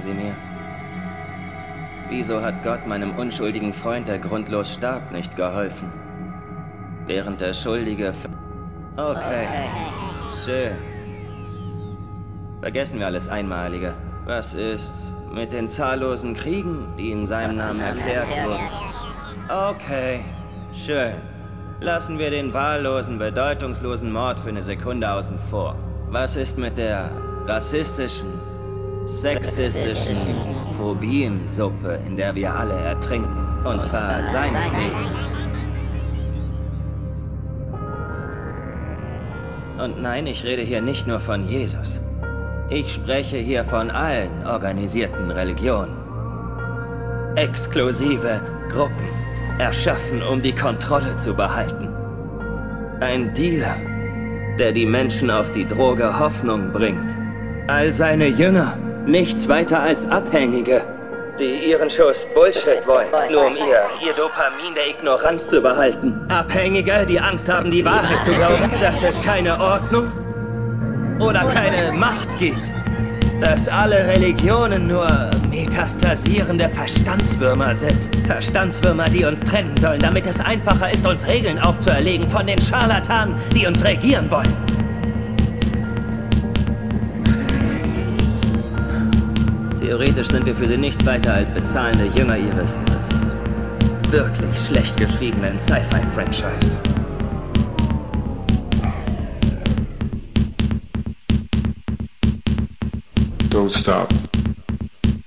Sagen Sie mir, wieso hat Gott meinem unschuldigen Freund, der grundlos starb, nicht geholfen? Während der Schuldige... Okay, schön. Vergessen wir alles Einmalige. Was ist mit den zahllosen Kriegen, die in seinem Namen erklärt wurden? Okay, schön. Lassen wir den wahllosen, bedeutungslosen Mord für eine Sekunde außen vor. Was ist mit der rassistischen, sexistischen Phobiensuppe, in der wir alle ertrinken? Und zwar seinetwegen. Und nein, ich rede hier nicht nur von Jesus. Ich spreche hier von allen organisierten Religionen. Exklusive Gruppen, erschaffen, um die Kontrolle zu behalten. Ein Dealer, der die Menschen auf die Droge Hoffnung bringt. All seine Jünger, nichts weiter als Abhängige, die ihren Schuss Bullshit wollen, nur um ihr, ihr Dopamin der Ignoranz zu behalten. Abhängige, die Angst haben, die Wahrheit zu glauben, dass es keine Ordnung oder keine Macht gibt. Dass alle Religionen nur metastasierende Verstandswürmer sind. Verstandswürmer, die uns trennen sollen, damit es einfacher ist, uns Regeln aufzuerlegen von den Scharlatanen, die uns regieren wollen. Theoretisch sind wir für sie nichts weiter als bezahlende Jünger ihres, ihres wirklich schlecht geschriebenen Sci-Fi-Franchise. Don't stop.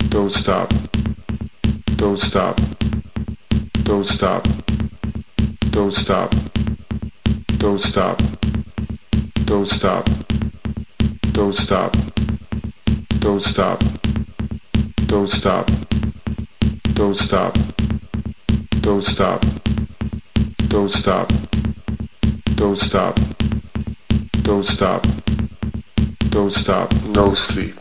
Don't stop. Don't stop. Don't stop. Don't stop. Don't stop. Don't stop. Don't stop. Don't stop. Don't stop. Don't stop. Don't stop. Don't stop. Don't stop. Don't stop. Don't stop. No sleep.